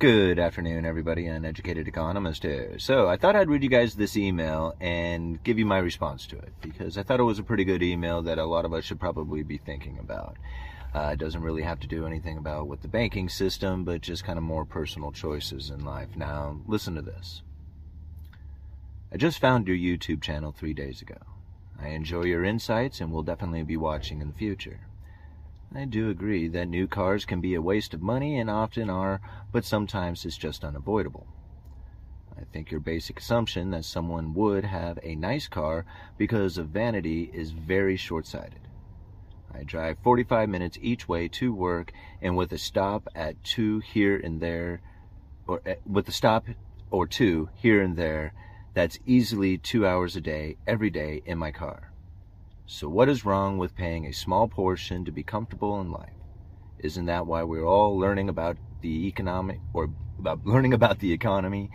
Good afternoon, everybody. Uneducated economist here. So, I thought I'd read you guys this email and give you my response to it because I thought it was a pretty good email that a lot of us should probably be thinking about. Uh, it doesn't really have to do anything about with the banking system, but just kind of more personal choices in life. Now, listen to this. I just found your YouTube channel three days ago. I enjoy your insights and will definitely be watching in the future. I do agree that new cars can be a waste of money and often are, but sometimes it's just unavoidable. I think your basic assumption that someone would have a nice car because of vanity is very short sighted. I drive 45 minutes each way to work and with a stop at two here and there, or eh, with a stop or two here and there, that's easily two hours a day, every day in my car. So, what is wrong with paying a small portion to be comfortable in life? Isn't that why we're all learning about the economic or about learning about the economy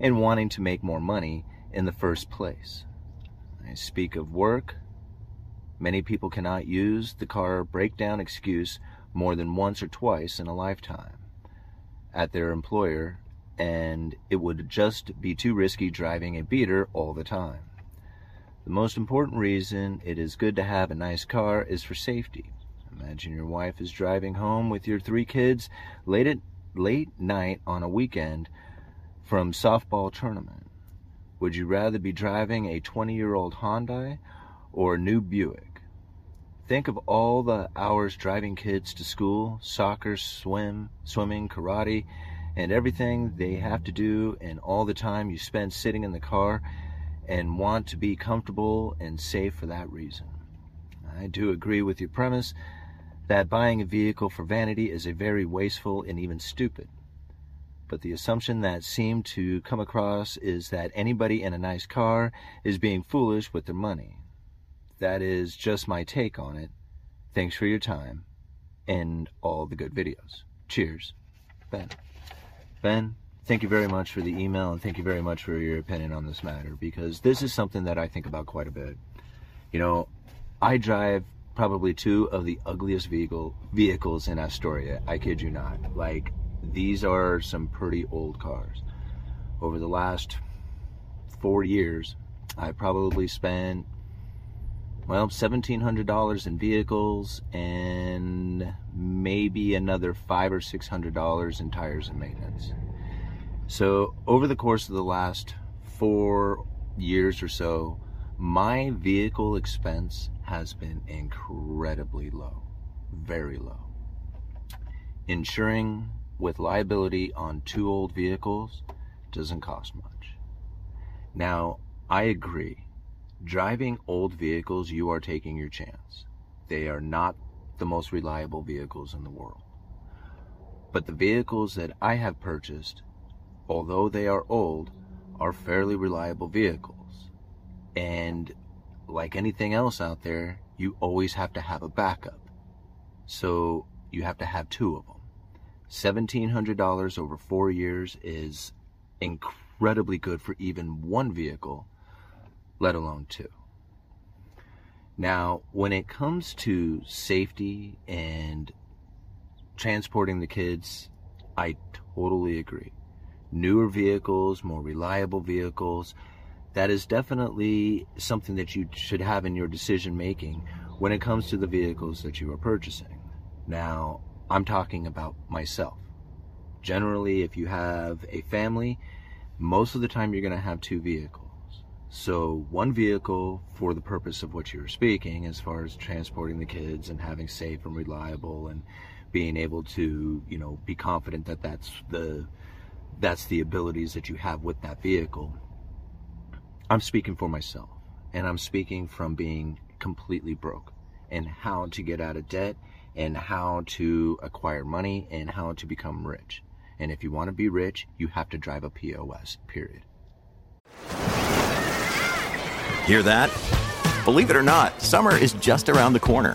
and wanting to make more money in the first place? I speak of work. Many people cannot use the car breakdown excuse more than once or twice in a lifetime at their employer, and it would just be too risky driving a beater all the time. The most important reason it is good to have a nice car is for safety. Imagine your wife is driving home with your three kids late at late night on a weekend from softball tournament. Would you rather be driving a 20-year-old Hyundai or a new Buick? Think of all the hours driving kids to school, soccer, swim, swimming, karate, and everything they have to do and all the time you spend sitting in the car and want to be comfortable and safe for that reason. I do agree with your premise that buying a vehicle for vanity is a very wasteful and even stupid. But the assumption that seemed to come across is that anybody in a nice car is being foolish with their money. That is just my take on it. Thanks for your time and all the good videos. Cheers. Ben. Ben, thank you very much for the email and thank you very much for your opinion on this matter because this is something that I think about quite a bit. You know, I drive probably two of the ugliest vehicle vehicles in Astoria. I kid you not. Like these are some pretty old cars. Over the last 4 years, I probably spent well, $1700 in vehicles and maybe another 5 or $600 in tires and maintenance. So, over the course of the last four years or so, my vehicle expense has been incredibly low, very low. Insuring with liability on two old vehicles doesn't cost much. Now, I agree. Driving old vehicles, you are taking your chance. They are not the most reliable vehicles in the world. But the vehicles that I have purchased although they are old, are fairly reliable vehicles. And like anything else out there, you always have to have a backup. So you have to have two of them. $1,700 over four years is incredibly good for even one vehicle, let alone two. Now, when it comes to safety and transporting the kids, I totally agree newer vehicles, more reliable vehicles. That is definitely something that you should have in your decision making when it comes to the vehicles that you are purchasing. Now, I'm talking about myself. Generally, if you have a family, most of the time you're going to have two vehicles. So, one vehicle for the purpose of what you're speaking, as far as transporting the kids and having safe and reliable and being able to, you know, be confident that that's the that's the abilities that you have with that vehicle. I'm speaking for myself, and I'm speaking from being completely broke and how to get out of debt and how to acquire money and how to become rich. And if you want to be rich, you have to drive a POS, period. Hear that? Believe it or not, summer is just around the corner.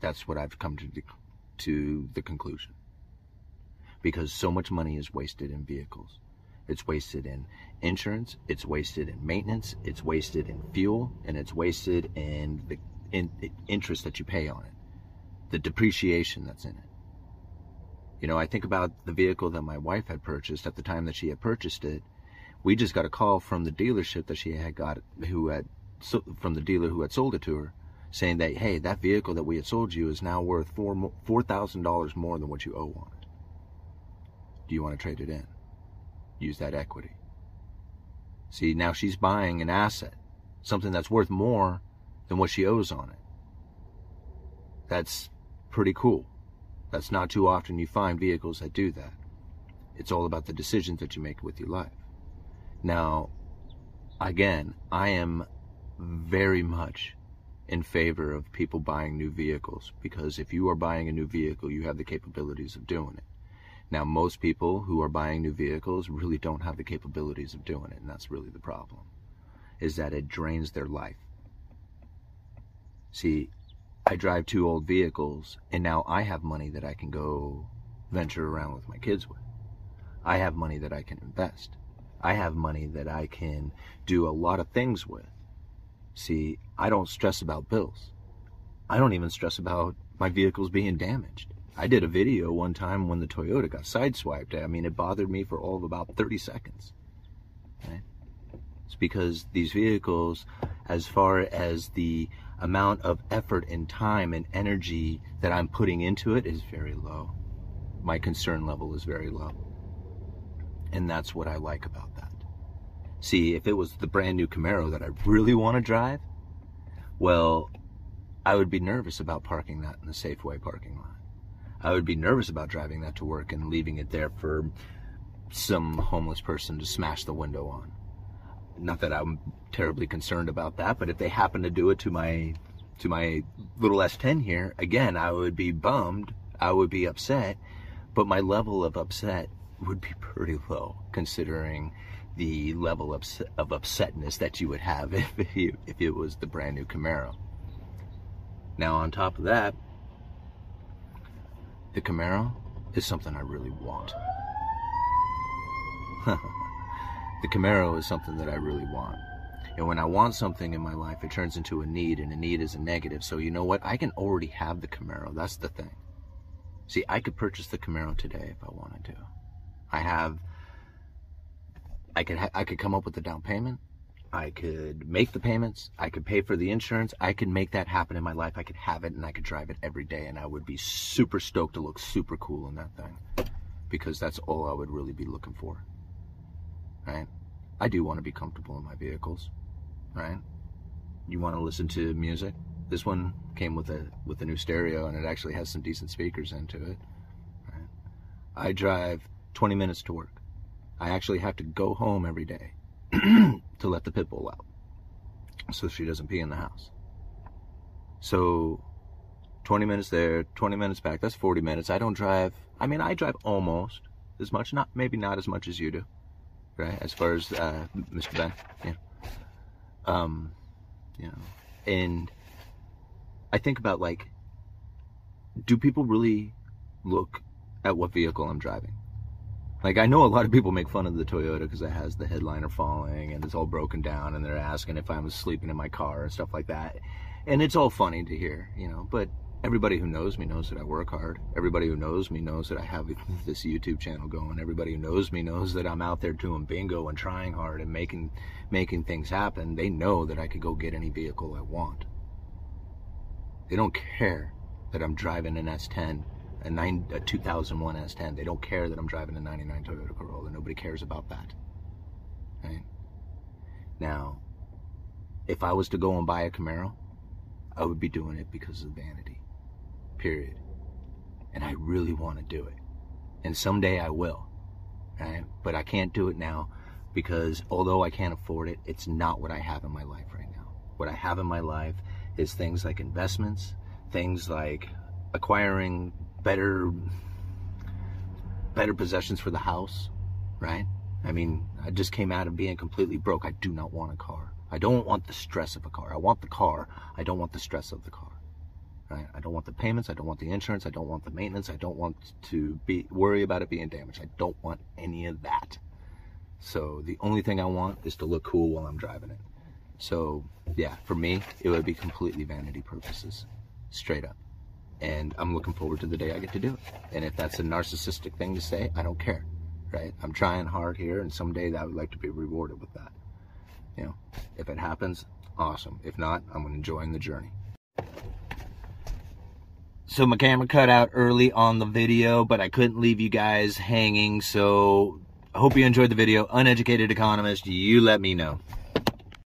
That's what I've come to the, to the conclusion. Because so much money is wasted in vehicles. It's wasted in insurance, it's wasted in maintenance, it's wasted in fuel, and it's wasted in the in, interest that you pay on it, the depreciation that's in it. You know, I think about the vehicle that my wife had purchased at the time that she had purchased it. We just got a call from the dealership that she had got, who had, from the dealer who had sold it to her, saying that, hey, that vehicle that we had sold you is now worth four $4,000 more than what you owe on it. Do you want to trade it in? Use that equity. See, now she's buying an asset, something that's worth more than what she owes on it. That's pretty cool. That's not too often you find vehicles that do that. It's all about the decisions that you make with your life. Now, again, I am very much in favor of people buying new vehicles because if you are buying a new vehicle, you have the capabilities of doing it. Now, most people who are buying new vehicles really don't have the capabilities of doing it, and that's really the problem, is that it drains their life. See, I drive two old vehicles, and now I have money that I can go venture around with my kids with. I have money that I can invest. I have money that I can do a lot of things with. See, I don't stress about bills. I don't even stress about my vehicles being damaged. I did a video one time when the Toyota got sideswiped. I mean, it bothered me for all of about 30 seconds. It's because these vehicles, as far as the amount of effort and time and energy that I'm putting into it, is very low. My concern level is very low. And that's what I like about that. See, if it was the brand new Camaro that I really want to drive, well, I would be nervous about parking that in the Safeway parking lot. I would be nervous about driving that to work and leaving it there for some homeless person to smash the window on. Not that I'm terribly concerned about that, but if they happen to do it to my to my little S10 here, again, I would be bummed. I would be upset, but my level of upset would be pretty low considering the level of, of upsetness that you would have if, if it was the brand new Camaro. Now, on top of that, the Camaro is something I really want. the Camaro is something that I really want. And when I want something in my life, it turns into a need, and a need is a negative. So, you know what? I can already have the Camaro. That's the thing. See, I could purchase the Camaro today if I wanted to. I have I could ha- I could come up with the down payment. I could make the payments. I could pay for the insurance. I could make that happen in my life. I could have it and I could drive it every day and I would be super stoked to look super cool in that thing because that's all I would really be looking for. Right? I do want to be comfortable in my vehicles. Right? You want to listen to music? This one came with a with a new stereo and it actually has some decent speakers into it. Right? I drive 20 minutes to work. I actually have to go home every day to let the pit bull out so she doesn't pee in the house. So 20 minutes there, 20 minutes back, that's 40 minutes. I don't drive, I mean, I drive almost as much, not maybe not as much as you do, right? As far as uh, Mr. Ben, yeah. Um, you know, and I think about like, do people really look at what vehicle I'm driving? Like I know a lot of people make fun of the Toyota because it has the headliner falling and it's all broken down, and they're asking if I was sleeping in my car and stuff like that. And it's all funny to hear, you know. But everybody who knows me knows that I work hard. Everybody who knows me knows that I have this YouTube channel going. Everybody who knows me knows that I'm out there doing bingo and trying hard and making making things happen. They know that I could go get any vehicle I want. They don't care that I'm driving an S10 a, nine, a 2001 S10. They don't care that I'm driving a 99 Toyota Corolla. Nobody cares about that. Right? Now, if I was to go and buy a Camaro, I would be doing it because of vanity. Period. And I really want to do it. And someday I will. Right? But I can't do it now because although I can't afford it, it's not what I have in my life right now. What I have in my life is things like investments, things like acquiring better better possessions for the house, right? I mean, I just came out of being completely broke. I do not want a car. I don't want the stress of a car. I want the car. I don't want the stress of the car. Right? I don't want the payments. I don't want the insurance. I don't want the maintenance. I don't want to be worry about it being damaged. I don't want any of that. So the only thing I want is to look cool while I'm driving it. So yeah, for me, it would be completely vanity purposes, straight up and I'm looking forward to the day I get to do it. And if that's a narcissistic thing to say, I don't care, right? I'm trying hard here, and someday I would like to be rewarded with that. You know, if it happens, awesome. If not, I'm enjoying the journey. So my camera cut out early on the video, but I couldn't leave you guys hanging. So I hope you enjoyed the video. Uneducated economist, you let me know.